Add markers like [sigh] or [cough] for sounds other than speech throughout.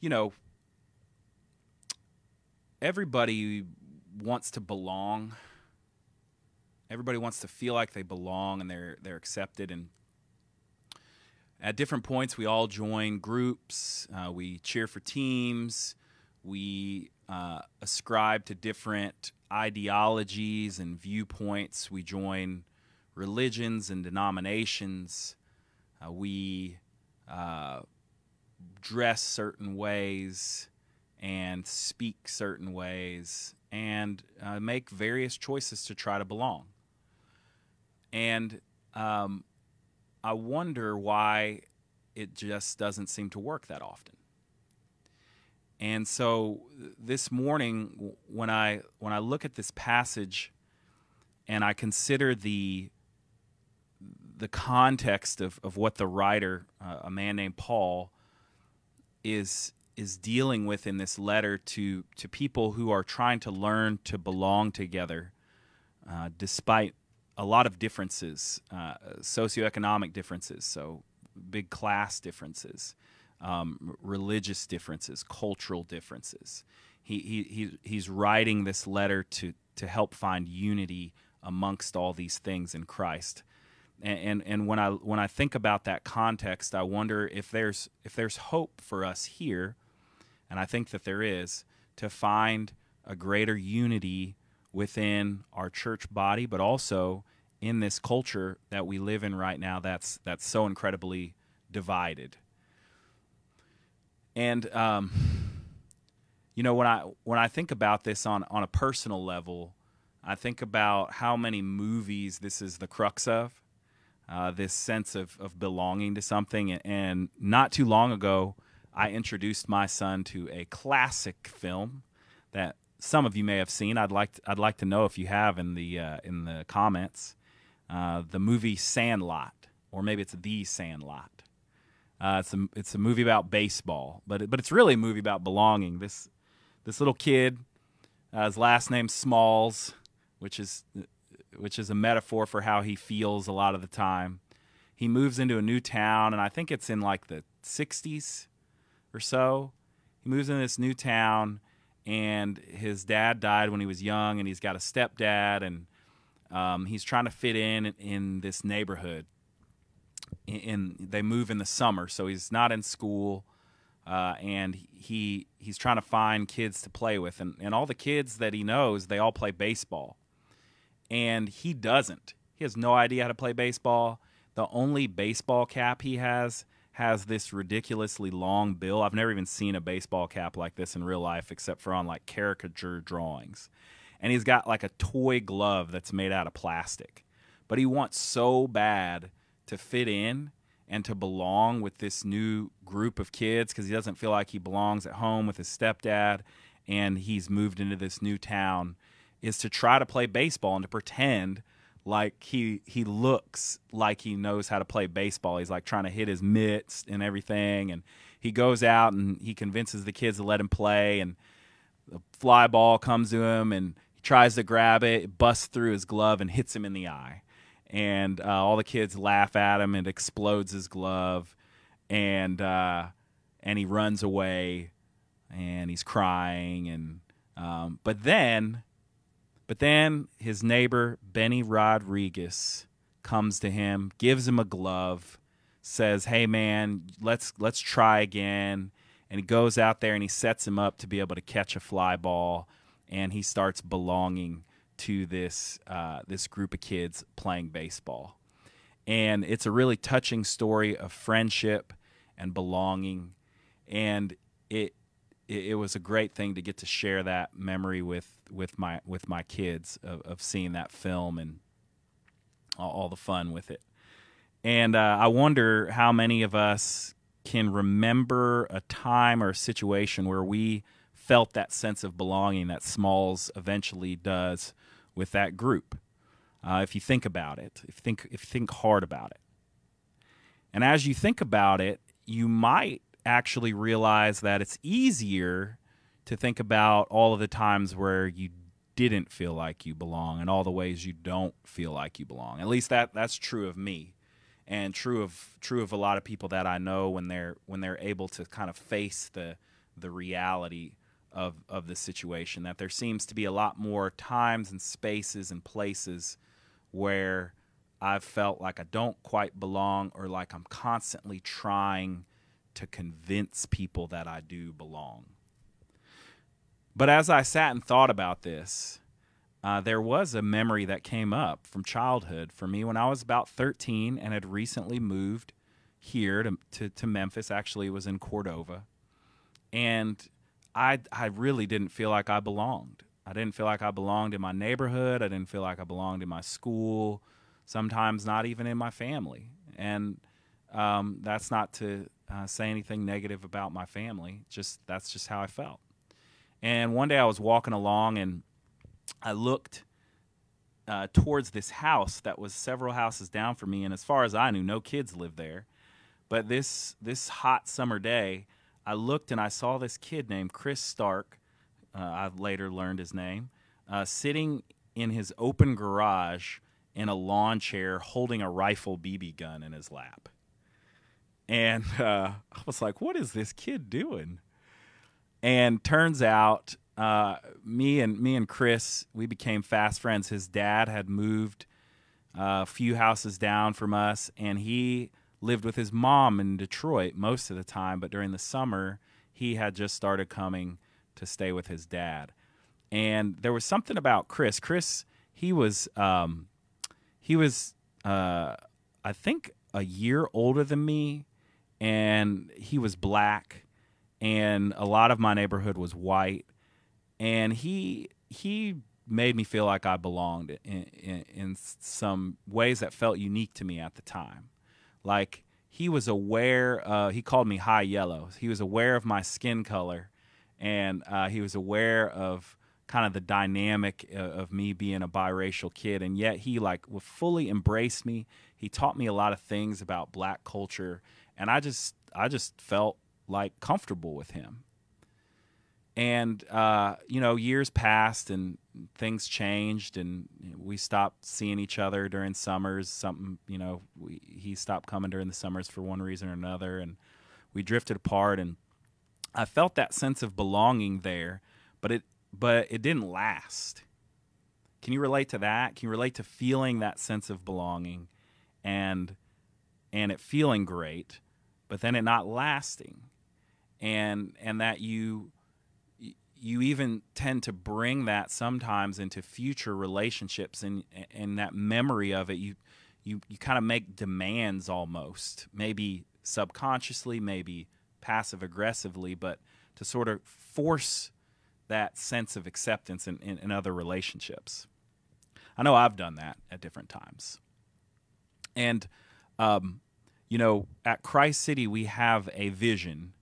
you know, everybody wants to belong. Everybody wants to feel like they belong and they're they're accepted. And at different points, we all join groups. Uh, we cheer for teams. We uh, ascribe to different ideologies and viewpoints. We join religions and denominations. Uh, we uh, dress certain ways and speak certain ways and uh, make various choices to try to belong. And um, I wonder why it just doesn't seem to work that often. And so this morning, when I when I look at this passage, and I consider the the context of, of what the writer, uh, a man named Paul, is is dealing with in this letter to to people who are trying to learn to belong together, uh, despite a lot of differences, uh, socioeconomic differences, so big class differences, um, religious differences, cultural differences. He, he, he, he's writing this letter to, to help find unity amongst all these things in Christ. And, and, and when I when I think about that context, I wonder if there's if there's hope for us here, and I think that there is, to find a greater unity within our church body, but also in this culture that we live in right now that's that's so incredibly divided. And um, you know when I when I think about this on on a personal level, I think about how many movies this is the crux of. Uh, this sense of, of belonging to something. And not too long ago, I introduced my son to a classic film that some of you may have seen. I'd like to, I'd like to know if you have in the uh, in the comments. Uh, the movie Sandlot, or maybe it's The Sandlot. Uh, it's a it's a movie about baseball, but it, but it's really a movie about belonging. This this little kid, uh, his last name's Smalls, which is which is a metaphor for how he feels a lot of the time. He moves into a new town, and I think it's in like the 60s or so. He moves into this new town, and his dad died when he was young, and he's got a stepdad, and um, he's trying to fit in in this neighborhood. In they move in the summer, so he's not in school, uh, and he he's trying to find kids to play with, and and all the kids that he knows, they all play baseball and he doesn't. He has no idea how to play baseball. The only baseball cap he has has this ridiculously long bill. I've never even seen a baseball cap like this in real life except for on like caricature drawings. And he's got like a toy glove that's made out of plastic. But he wants so bad to fit in and to belong with this new group of kids because he doesn't feel like he belongs at home with his stepdad and he's moved into this new town is to try to play baseball and to pretend like he he looks like he knows how to play baseball. He's like trying to hit his mitts and everything, and he goes out and he convinces the kids to let him play, and the fly ball comes to him, and he tries to grab it, busts through his glove and hits him in the eye, and uh, all the kids laugh at him, and explodes his glove, and uh, and he runs away, and he's crying, and um, but then but then his neighbor, Benny Rodriguez, comes to him, gives him a glove, says, "Hey man, let's let's try again." And he goes out there and he sets him up to be able to catch a fly ball, and he starts belonging to this uh, this group of kids playing baseball. And it's a really touching story of friendship and belonging, and it it, it, was a great thing to get to share that memory with with my with my kids of, of seeing that film and all, all the fun with it. And uh, I wonder how many of us can remember a time or a situation where we felt that sense of belonging that Smalls eventually does with that group. Uh, if you think about it, if think if think hard about it, and as you think about it, you might actually realize that it's easier to think about all of the times where you didn't feel like you belong and all the ways you don't feel like you belong. At least that that's true of me and true of true of a lot of people that I know when they're when they're able to kind of face the the reality of of the situation. That there seems to be a lot more times and spaces and places where I've felt like I don't quite belong or like I'm constantly trying to convince people that I do belong. But as I sat and thought about this, uh, there was a memory that came up from childhood for me when I was about 13 and had recently moved here to, to, to Memphis. Actually, it was in Cordova. And I, I really didn't feel like I belonged. I didn't feel like I belonged in my neighborhood. I didn't feel like I belonged in my school, sometimes not even in my family. And um, that's not to uh, say anything negative about my family. Just that's just how I felt. And one day I was walking along and I looked uh, towards this house that was several houses down from me, and as far as I knew, no kids lived there. But this this hot summer day, I looked and I saw this kid named Chris Stark. Uh, I later learned his name, uh, sitting in his open garage in a lawn chair, holding a rifle BB gun in his lap. And [laughs] uh, I was like, "What is this kid doing?" And turns out uh, me and me and Chris, we became fast friends. His dad had moved uh, a few houses down from us, and he lived with his mom in Detroit most of the time. But during the summer, he had just started coming to stay with his dad. And there was something about Chris. Chris, he was um, he was uh, I think a year older than me, and he was black, and a lot of my neighborhood was white and he he made me feel like I belonged in, in, in some ways that felt unique to me at the time. Like he was aware. Uh, he called me high yellow. He was aware of my skin color, and uh, he was aware of kind of the dynamic uh, of me being a biracial kid. And yet he like would fully embrace me. He taught me a lot of things about black culture, and I just I just felt like comfortable with him. And uh, you know years passed and things changed and we stopped seeing each other during summers. Something you know we, he stopped coming during the summers for one reason or another and we drifted apart. And i felt that sense of belonging there but it but it didn't last. Can you relate to that? Can you relate to feeling that sense of belonging and and it feeling great but then it not lasting. And and that you you even tend to bring that sometimes into future relationships and and that memory of it you you you kind of make demands almost maybe subconsciously maybe passive aggressively but to sort of force that sense of acceptance in, in, in other relationships. I know i've done that at different times. And um, you know at christ city we have a vision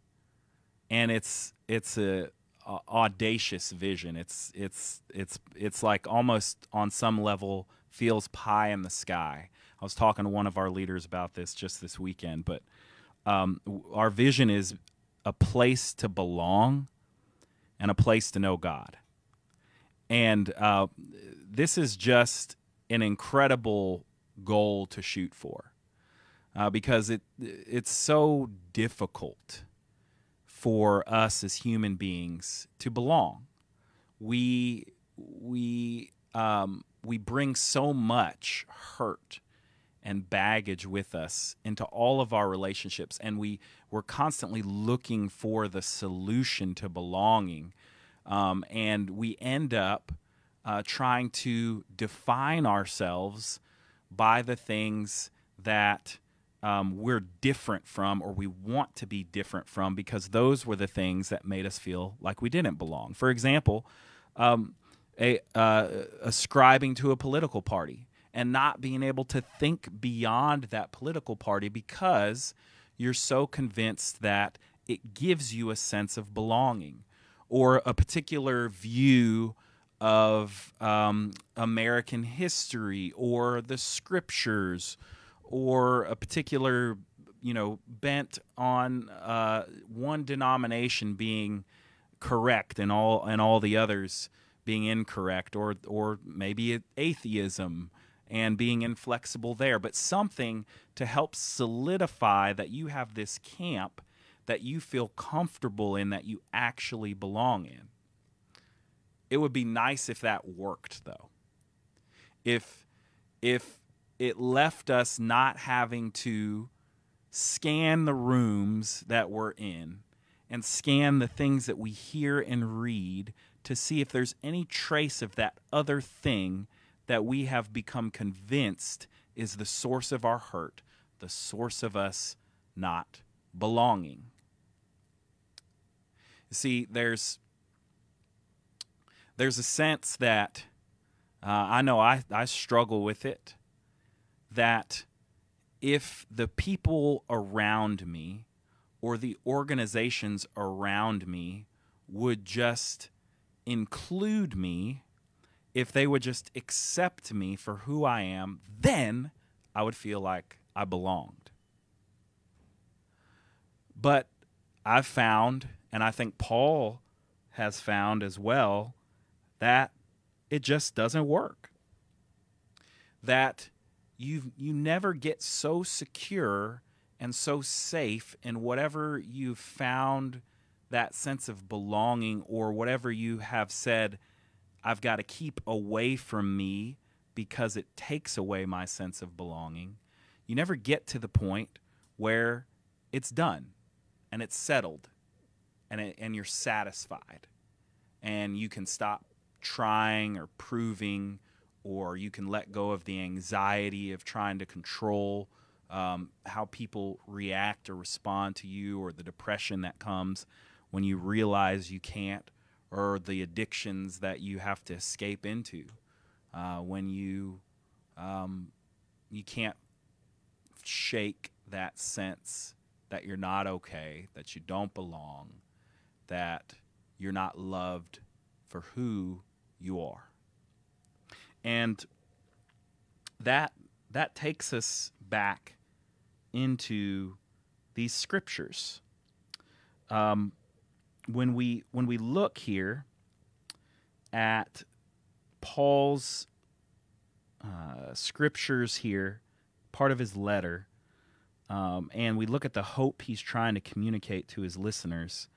and it's it's a uh, audacious vision. It's it's it's it's like almost on some level feels pie in the sky. I was talking to one of our leaders about this just this weekend, but um, our vision is a place to belong and a place to know God. And uh, this is just an incredible goal to shoot for uh, because it it's so difficult for us as human beings to belong. We we um, we bring so much hurt and baggage with us into all of our relationships, and we we're constantly looking for the solution to belonging, um, and we end up uh, trying to define ourselves by the things that um, we're different from or we want to be different from because those were the things that made us feel like we didn't belong. For example, um, a, uh, ascribing to a political party and not being able to think beyond that political party because you're so convinced that it gives you a sense of belonging or a particular view of um, American history or the scriptures or a particular you know bent on uh, one denomination being correct and all and all the others being incorrect or or maybe atheism and being inflexible there but something to help solidify that you have this camp that you feel comfortable in that you actually belong in. It would be nice if that worked though. If if it left us not having to scan the rooms that we're in and scan the things that we hear and read to see if there's any trace of that other thing that we have become convinced is the source of our hurt, the source of us not belonging. See, there's there's a sense that uh, I know I, I struggle with it that if the people around me or the organizations around me would just include me, if they would just accept me for who I am, then I would feel like I belonged. But I've found, and I think Paul has found as well, that it just doesn't work. That you you never get so secure and so safe in whatever you've found that sense of belonging or whatever you have said I've got to keep away from me because it takes away my sense of belonging. You never get to the point where it's done and it's settled and it, and you're satisfied and you can stop trying or proving or you can let go of the anxiety of trying to control um, how people react or respond to you or the depression that comes when you realize you can't or the addictions that you have to escape into uh, when you um, you can't shake that sense that you're not okay, that you don't belong, that you're not loved for who you are. And that that takes us back into these scriptures. Um, when we when we look here at Paul's uh, scriptures here, part of his letter, um, and we look at the hope he's trying to communicate to his listeners,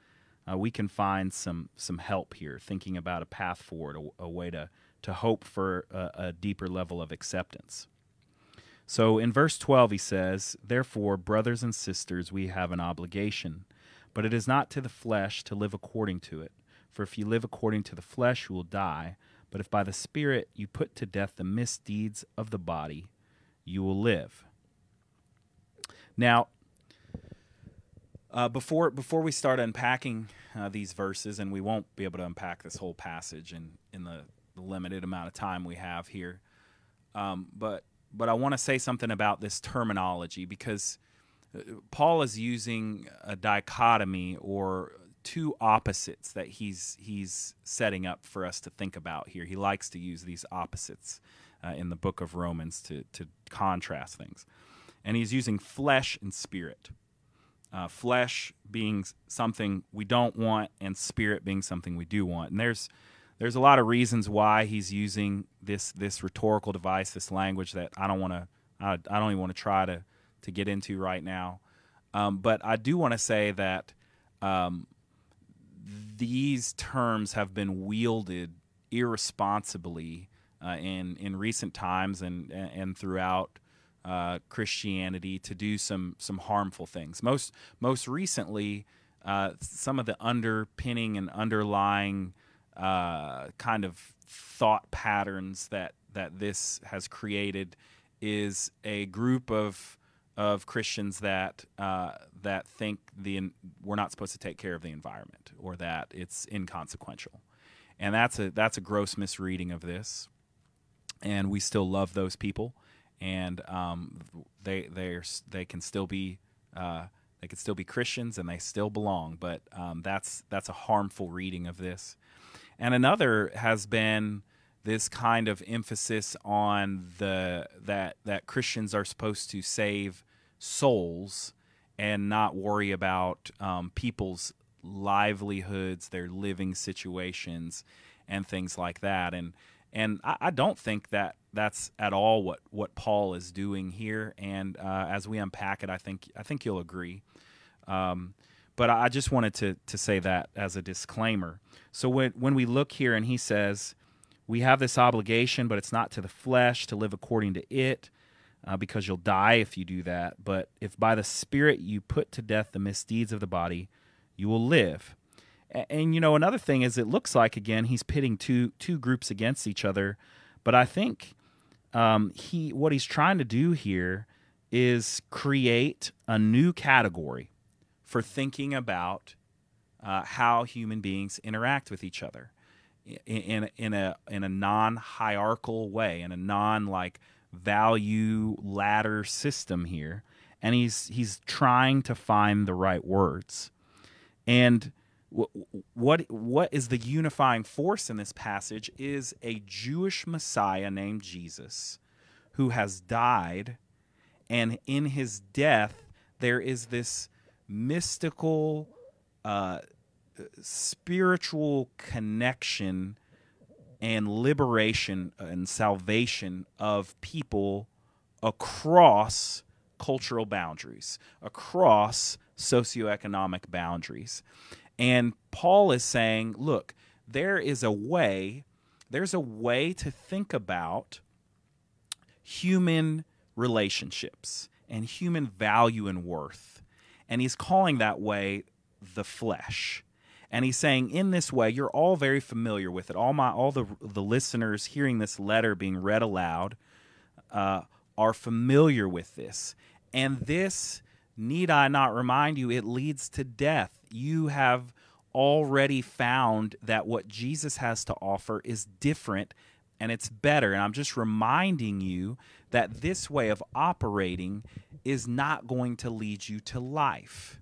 uh, we can find some some help here, thinking about a path forward, a, a way to to hope for a, a deeper level of acceptance. So in verse 12, he says, Therefore, brothers and sisters, we have an obligation, but it is not to the flesh to live according to it. For if you live according to the flesh, you will die. But if by the Spirit you put to death the misdeeds of the body, you will live. Now, uh, before before we start unpacking uh, these verses, and we won't be able to unpack this whole passage in in the, the limited amount of time we have here, um, but but I want to say something about this terminology because uh, Paul is using a dichotomy or two opposites that he's he's setting up for us to think about here. He likes to use these opposites uh, in the book of Romans to to contrast things and he's using flesh and spirit. Uh, flesh being something we don't want, and spirit being something we do want. And there's there's a lot of reasons why he's using this this rhetorical device, this language that I don't want to I, I, don't even want to try to to get into right now. Um, but I do want to say that um, these terms have been wielded irresponsibly uh, in in recent times and and throughout uh, Christianity to do some some harmful things. Most most recently, uh, some of the underpinning and underlying uh, kind of thought patterns that that this has created is a group of of Christians that uh, that think the we're not supposed to take care of the environment or that it's inconsequential, and that's a that's a gross misreading of this. And we still love those people and um, they they they can still be uh, they can still be Christians and they still belong. But um, that's that's a harmful reading of this. And another has been this kind of emphasis on the that that Christians are supposed to save souls and not worry about um, people's livelihoods, their living situations, and things like that. And and I, I, don't think that that's at all what, what Paul is doing here. And uh, as we unpack it, I think I think you'll agree. Um, but I just wanted to to say that as a disclaimer. So when when we look here and he says, we have this obligation, but it's not to the flesh to live according to it, uh, because you'll die if you do that. But if by the Spirit you put to death the misdeeds of the body, you will live. And, and you know another thing is it looks like again he's pitting two two groups against each other, but I think um, he what he's trying to do here is create a new category for thinking about uh, how human beings interact with each other in, in a in a non hierarchical way, in a non like value ladder system here, and he's he's trying to find the right words, and what what is the unifying force in this passage is a Jewish Messiah named Jesus who has died. And in his death there is this mystical uh, spiritual connection and liberation and salvation of people across cultural boundaries, across socioeconomic boundaries. And Paul is saying, look, there is a way, there's a way to think about human relationships and human value and worth. And he's calling that way the flesh. And he's saying, in this way, you're all very familiar with it. All my, all the the listeners hearing this letter being read aloud, uh, are familiar with this. And this need I not remind you, it leads to death. You have already found that what Jesus has to offer is different and it's better. And I'm just reminding you that this way of operating is not going to lead you to life.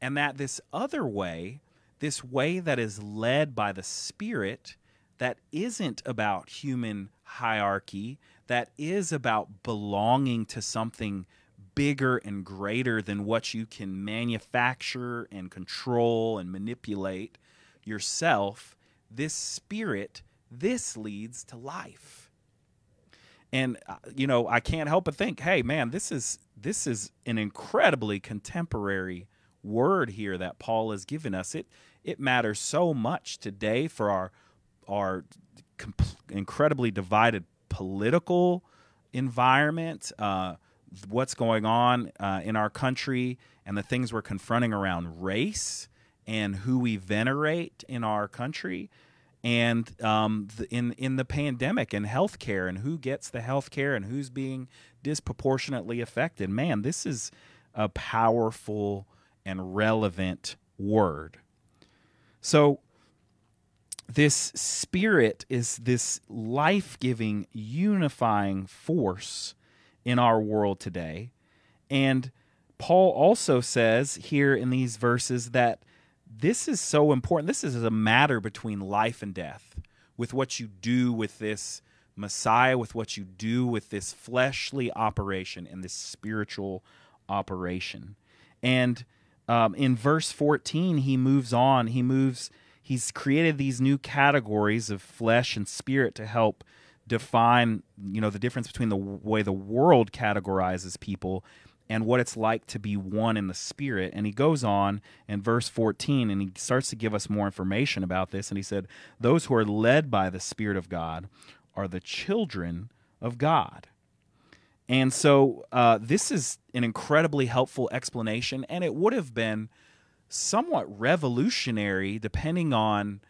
And that this other way, this way that is led by the Spirit, that isn't about human hierarchy, that is about belonging to something bigger and greater than what you can manufacture and control and manipulate yourself, this spirit, this leads to life. And uh, you know, I can't help but think, hey man, this is this is an incredibly contemporary word here that Paul has given us. It it matters so much today for our our incredibly divided political environment. Uh, what's going on uh, in our country and the things we're confronting around race and who we venerate in our country and um, the, in in the pandemic and healthcare and who gets the healthcare and who's being disproportionately affected. Man, this is a powerful and relevant word. So this spirit is this life-giving unifying force in our world today. And Paul also says here in these verses that this is so important. This is a matter between life and death with what you do with this Messiah, with what you do with this fleshly operation and this spiritual operation. And um, in verse 14, he moves on. He moves, he's created these new categories of flesh and spirit to help define you know the difference between the way the world categorizes people and what it's like to be one in the spirit. And he goes on in verse 14 and he starts to give us more information about this. And he said those who are led by the spirit of god are the children of god. And so uh, this is an incredibly helpful explanation and it would have been somewhat revolutionary depending on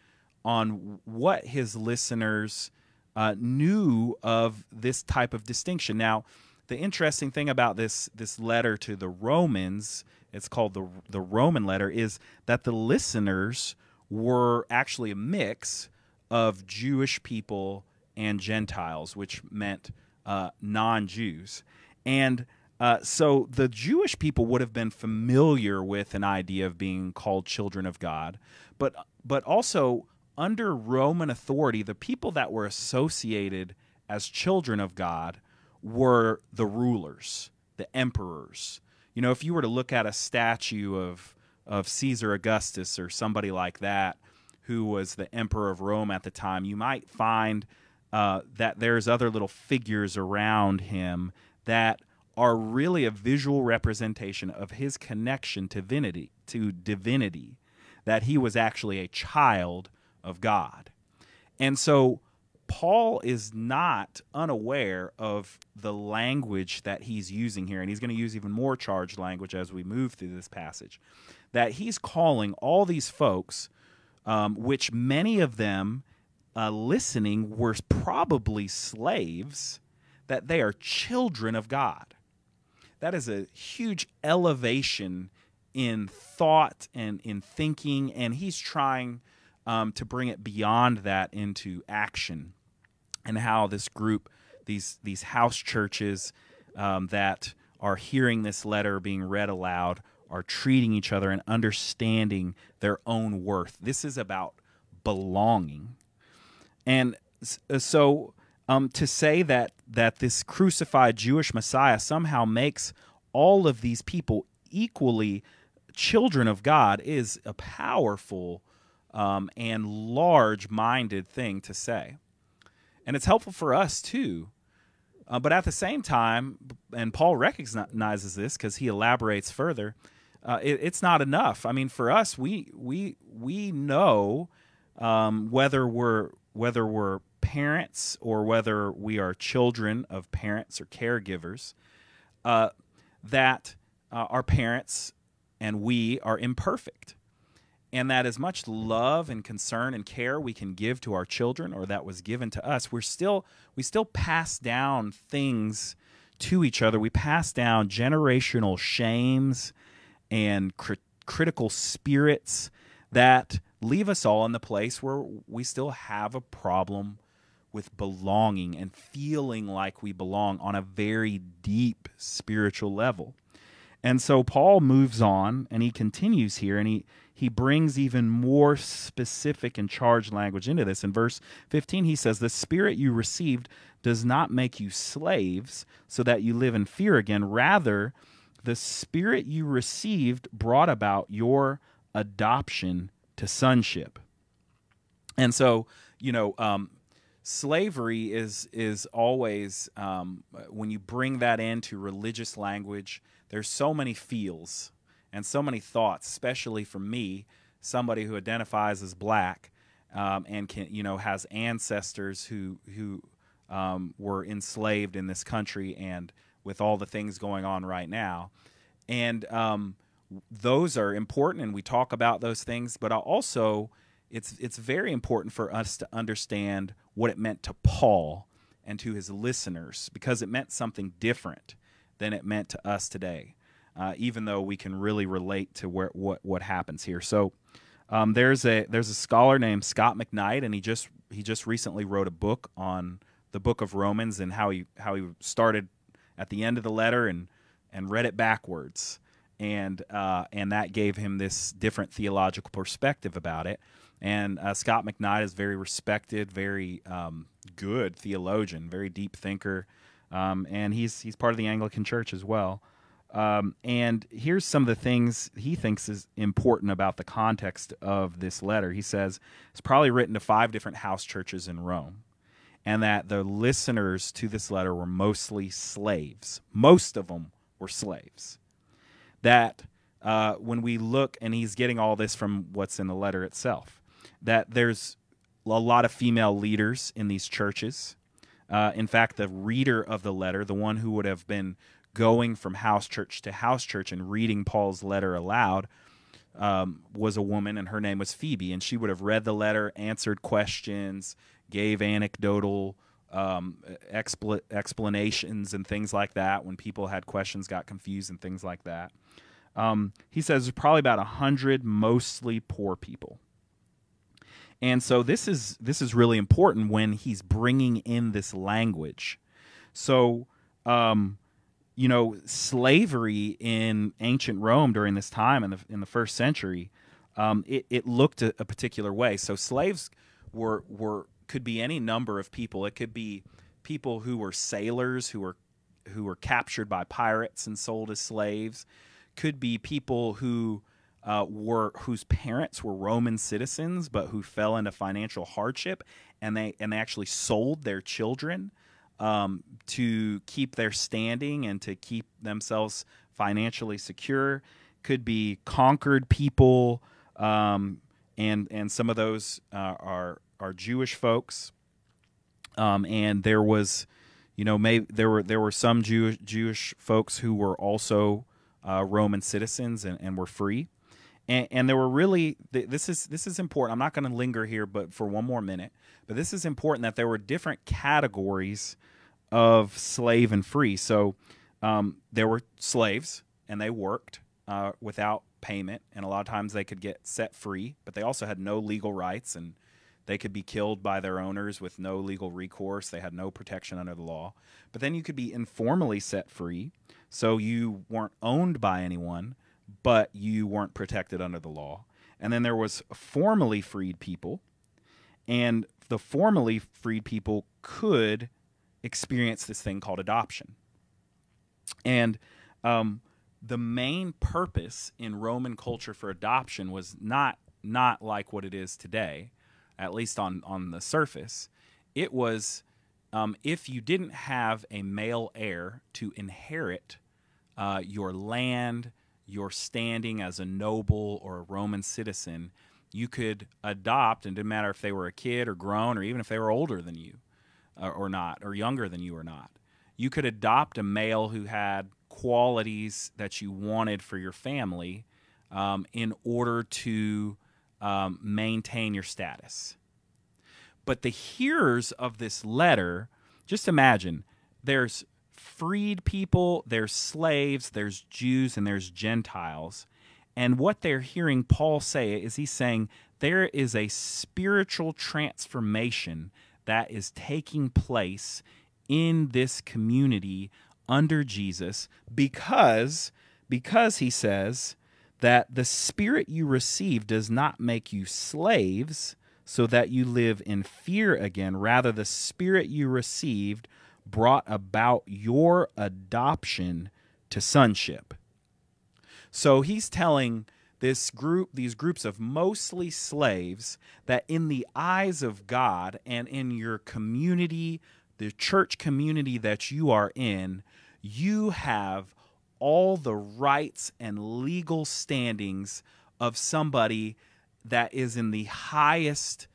on what his listeners uh, knew of this type of distinction. Now, the interesting thing about this this letter to the Romans, it's called the the Roman letter, is that the listeners were actually a mix of Jewish people and Gentiles, which meant uh, non-Jews, and uh, so the Jewish people would have been familiar with an idea of being called children of God, but but also under Roman authority, the people that were associated as children of God were the rulers, the emperors. You know, if you were to look at a statue of of Caesar Augustus or somebody like that, who was the emperor of Rome at the time, you might find uh, that there's other little figures around him that are really a visual representation of his connection to divinity, to divinity, that he was actually a child of God. And so Paul is not unaware of the language that he's using here, and he's going to use even more charged language as we move through this passage. That he's calling all these folks, um, which many of them uh, listening were probably slaves, that they are children of God. That is a huge elevation in thought and in thinking, and he's trying um, to bring it beyond that into action, and how this group, these these house churches um, that are hearing this letter being read aloud, are treating each other and understanding their own worth. This is about belonging, and uh, so um, to say that that this crucified Jewish Messiah somehow makes all of these people equally children of God is a powerful um, and large minded thing to say. And it's helpful for us too. Uh, but at the same time, and Paul recognizes this because he elaborates further, uh, it, it's not enough. I mean, for us, we we we know um, whether we're whether we're parents or whether we are children of parents or caregivers, uh, that uh, our parents and we are imperfect. And that as much love and concern and care we can give to our children or that was given to us, we're still we still pass down things to each other. We pass down generational shames and cr- critical spirits that leave us all in the place where we still have a problem with belonging and feeling like we belong on a very deep spiritual level. And so Paul moves on and he continues here and he he brings even more specific and charged language into this. In verse 15 he says the spirit you received does not make you slaves so that you live in fear again rather the spirit you received brought about your adoption to sonship. And so, you know, um, slavery is is always um, when you bring that into religious language there's so many feels and so many thoughts, especially for me, somebody who identifies as black um, and can you know has ancestors who who um, were enslaved in this country and with all the things going on right now, and um, those are important, and we talk about those things. But also, it's it's very important for us to understand what it meant to Paul and to his listeners because it meant something different than it meant to us today, uh, even though we can really relate to where what what happens here. So um, there's a there's a scholar named Scot McKnight, and he just he just recently wrote a book on the book of Romans and how he how he started at the end of the letter and and read it backwards, and uh, and that gave him this different theological perspective about it. And uh, Scot McKnight is very respected, very um, good theologian, very deep thinker um, and he's he's part of the Anglican Church as well. Um, and here's some of the things he thinks is important about the context of this letter. He says it's probably written to five different house churches in Rome, and that the listeners to this letter were mostly slaves. Most of them were slaves. That uh, when we look, and he's getting all this from what's in the letter itself, that there's a lot of female leaders in these churches uh, in fact, the reader of the letter, the one who would have been going from house church to house church and reading Paul's letter aloud, um, was a woman, and her name was Phoebe. And she would have read the letter, answered questions, gave anecdotal um, expl- explanations and things like that when people had questions, got confused, and things like that. Um, he says probably about a hundred mostly poor people. And so this is this is really important when he's bringing in this language. So, um, you know, slavery in ancient Rome during this time in the in the first century, um, it, it looked a, a particular way. So slaves were were could be any number of people. It could be people who were sailors who were who were captured by pirates and sold as slaves. Could be people who uh, were whose parents were Roman citizens, but who fell into financial hardship, and they and they actually sold their children um, to keep their standing and to keep themselves financially secure. Could be conquered people, um, and and some of those uh, are are Jewish folks. Um, and there was, you know, maybe there were there were some Jewish Jewish folks who were also uh, Roman citizens and, and were free. And, and there were really this is this is important. I'm not going to linger here, but for one more minute. But this is important that there were different categories of slave and free. So um, there were slaves, and they worked uh, without payment, and a lot of times they could get set free, but they also had no legal rights and they could be killed by their owners with no legal recourse. They had no protection under the law. But then you could be informally set free, so you weren't owned by anyone, but you weren't protected under the law. And then there was formally freed people, and the formally freed people could experience this thing called adoption. And um, the main purpose in Roman culture for adoption was not not like what it is today, at least on on the surface. It was um, if you didn't have a male heir to inherit uh, your land, your standing as a noble or a Roman citizen, you could adopt, and it didn't matter if they were a kid or grown, or even if they were older than you uh, or not, or younger than you or not. You could adopt a male who had qualities that you wanted for your family um, in order to um, maintain your status. But the hearers of this letter, just imagine there's freed people, there's slaves, there's Jews, and there's Gentiles. And what they're hearing Paul say is he's saying there is a spiritual transformation that is taking place in this community under Jesus because because he says that the spirit you receive does not make you slaves so that you live in fear again rather the spirit you received brought about your adoption to sonship. So he's telling this group these groups of mostly slaves that in the eyes of God and in your community the church community that you are in you have all the rights and legal standings of somebody that is in the highest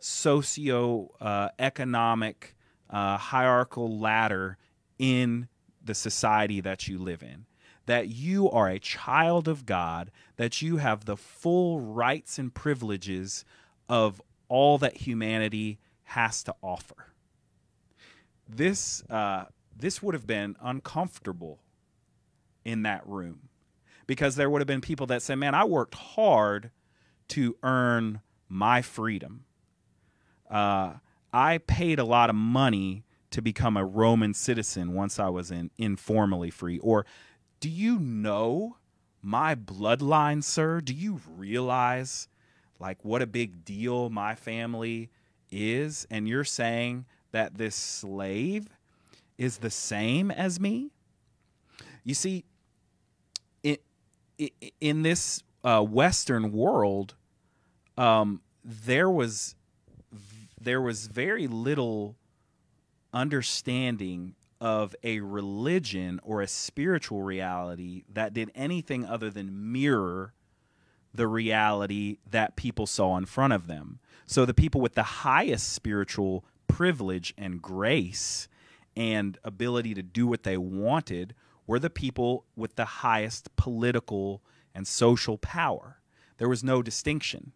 socio uh, economic uh, hierarchical ladder in the society that you live in that you are a child of God, that you have the full rights and privileges of all that humanity has to offer. This, uh, this would have been uncomfortable in that room because there would have been people that say, Man, I worked hard to earn my freedom. Uh, I paid a lot of money to become a Roman citizen once I was in informally free, or do you know my bloodline, sir? Do you realize like what a big deal my family is? And you're saying that this slave is the same as me? You see, in, in this uh, Western world, um, there was there was very little understanding of a religion or a spiritual reality that did anything other than mirror the reality that people saw in front of them. So the people with the highest spiritual privilege and grace and ability to do what they wanted were the people with the highest political and social power. There was no distinction.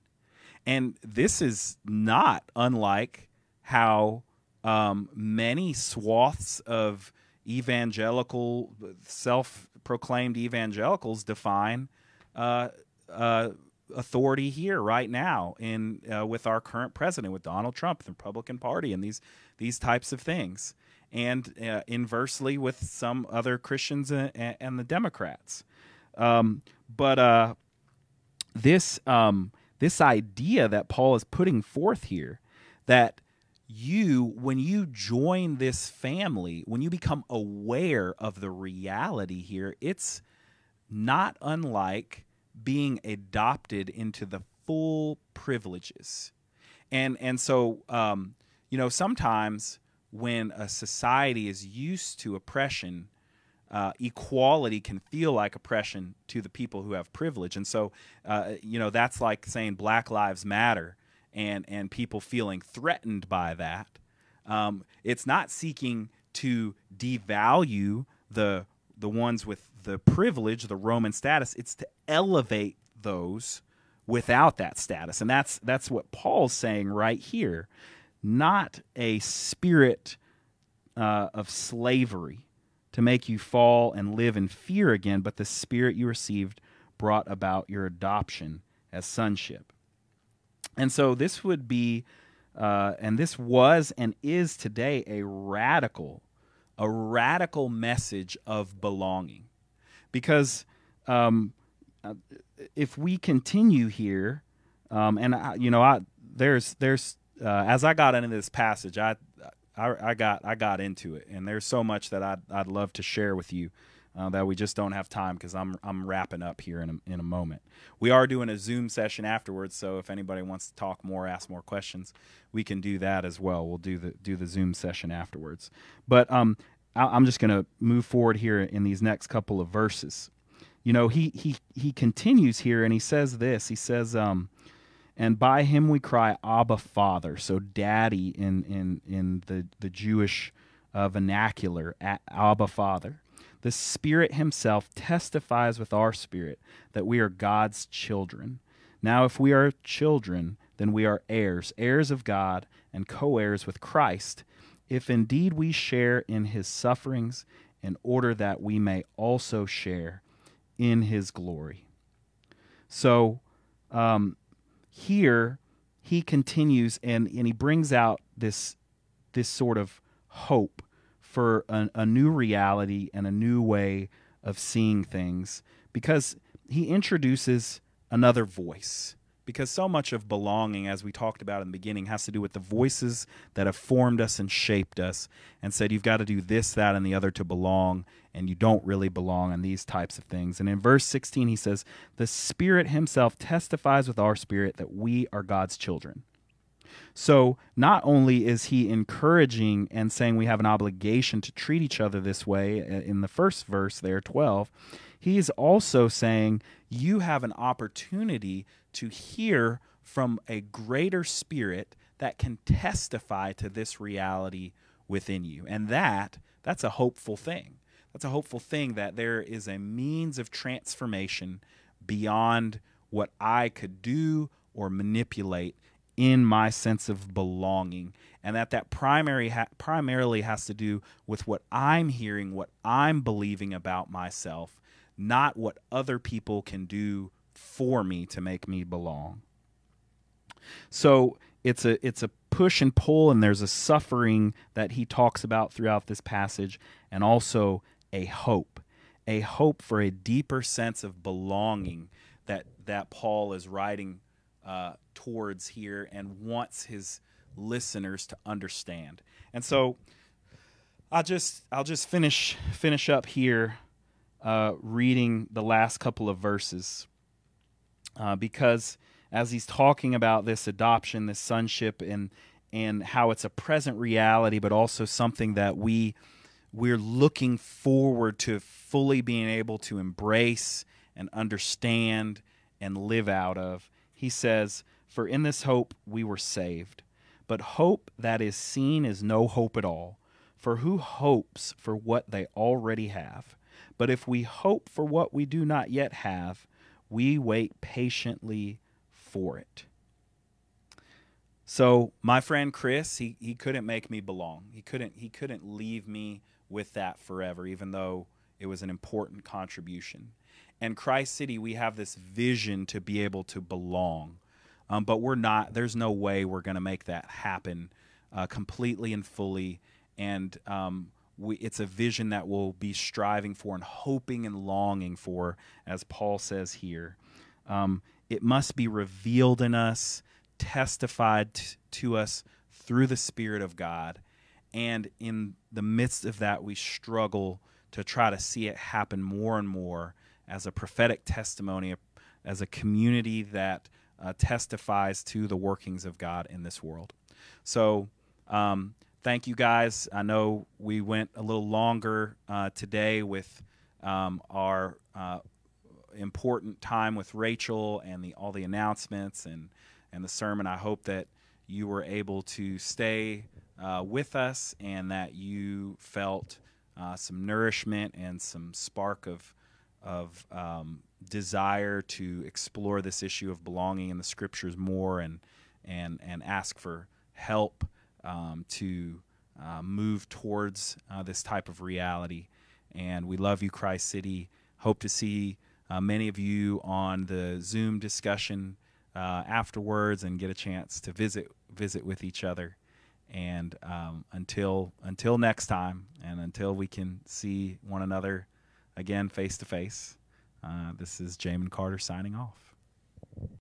And this is not unlike how um, many swaths of evangelical, self proclaimed evangelicals define uh, uh, authority here right now in uh, with our current president, with Donald Trump, the Republican Party, and these these types of things, and uh, inversely with some other Christians and, and the Democrats. Um, but uh, this um, this idea that Paul is putting forth here that you when you join this family when you become aware of the reality here it's not unlike being adopted into the full privileges. And and so um, you know sometimes when a society is used to oppression, uh, equality can feel like oppression to the people who have privilege. And so, uh, you know, that's like saying Black Lives Matter and, and people feeling threatened by that. Um, it's not seeking to devalue the, the ones with the privilege, the Roman status, it's to elevate those without that status. And that's, that's what Paul's saying right here. Not a spirit uh, of slavery to make you fall and live in fear again, but the spirit you received brought about your adoption as sonship. And so this would be, uh, and this was and is today a radical, a radical message of belonging. Because um, uh, if we continue here, um, and I, you know, I, there's, there's, uh, as I got into this passage, I, I, I, got I got into it, and there's so much that I'd I'd love to share with you. Uh, that we just don't have time because I'm I'm wrapping up here in a, in a moment. We are doing a Zoom session afterwards, so if anybody wants to talk more, ask more questions, we can do that as well. We'll do the do the Zoom session afterwards. But um, I, am just going to move forward here in these next couple of verses. You know, he he he continues here and he says this. He says, um, and by him we cry abba father. So daddy in in in the the jewish uh, vernacular abba father. The spirit himself testifies with our spirit that we are god's children. Now if we are children then we are heirs heirs of god and co-heirs with christ. If indeed we share in his sufferings in order that we may also share in his glory. So um, here he continues and, and he brings out this this sort of hope for a, a new reality and a new way of seeing things because he introduces another voice because so much of belonging, as we talked about in the beginning, has to do with the voices that have formed us and shaped us and said, you've got to do this, that, and the other to belong, and you don't really belong on these types of things. And in verse 16, he says, The Spirit Himself testifies with our spirit that we are God's children. So, not only is he encouraging and saying we have an obligation to treat each other this way uh, in the first verse there, 12, he is also saying you have an opportunity to hear from a greater spirit that can testify to this reality within you. And that that's a hopeful thing. That's a hopeful thing that there is a means of transformation beyond what I could do or manipulate in my sense of belonging and that that primary ha- primarily has to do with what I'm hearing, what I'm believing about myself, not what other people can do for me to make me belong. So it's a it's a push and pull and there's a suffering that he talks about throughout this passage and also a hope a hope for a deeper sense of belonging that that Paul is writing uh, towards here and wants his listeners to understand and so I'll just I'll just finish finish up here uh, reading the last couple of verses uh, because as he's talking about this adoption, this sonship, and and how it's a present reality, but also something that we we're looking forward to fully being able to embrace and understand and live out of. He says, "For in this hope we were saved." But hope that is seen is no hope at all. For who hopes for what they already have? But if we hope for what we do not yet have, we wait patiently for it. So my friend Chris, he, he couldn't make me belong. He couldn't he couldn't leave me with that forever, even though it was an important contribution. And Christ City, we have this vision to be able to belong, um, but we're not. There's no way we're going to make that happen uh, completely and fully. And um, we, it's a vision that we'll be striving for and hoping and longing for, as Paul says here. Um, it must be revealed in us, testified t- to us through the Spirit of God. And in the midst of that, we struggle to try to see it happen more and more as a prophetic testimony, as a community that uh, testifies to the workings of God in this world. So, um, thank you guys. I know we went a little longer uh, today with um, our uh, important time with Rachel and the all the announcements and and the sermon. I hope that you were able to stay uh, with us and that you felt uh, some nourishment and some spark of of um, desire to explore this issue of belonging in the scriptures more and and and ask for help um, to uh, move towards uh, this type of reality. And we love you, Christ City. Hope to see uh, many of you on the Zoom discussion uh, afterwards and get a chance to visit visit with each other. And um, until until next time, and until we can see one another again face to face, uh, this is Jamin Carter signing off.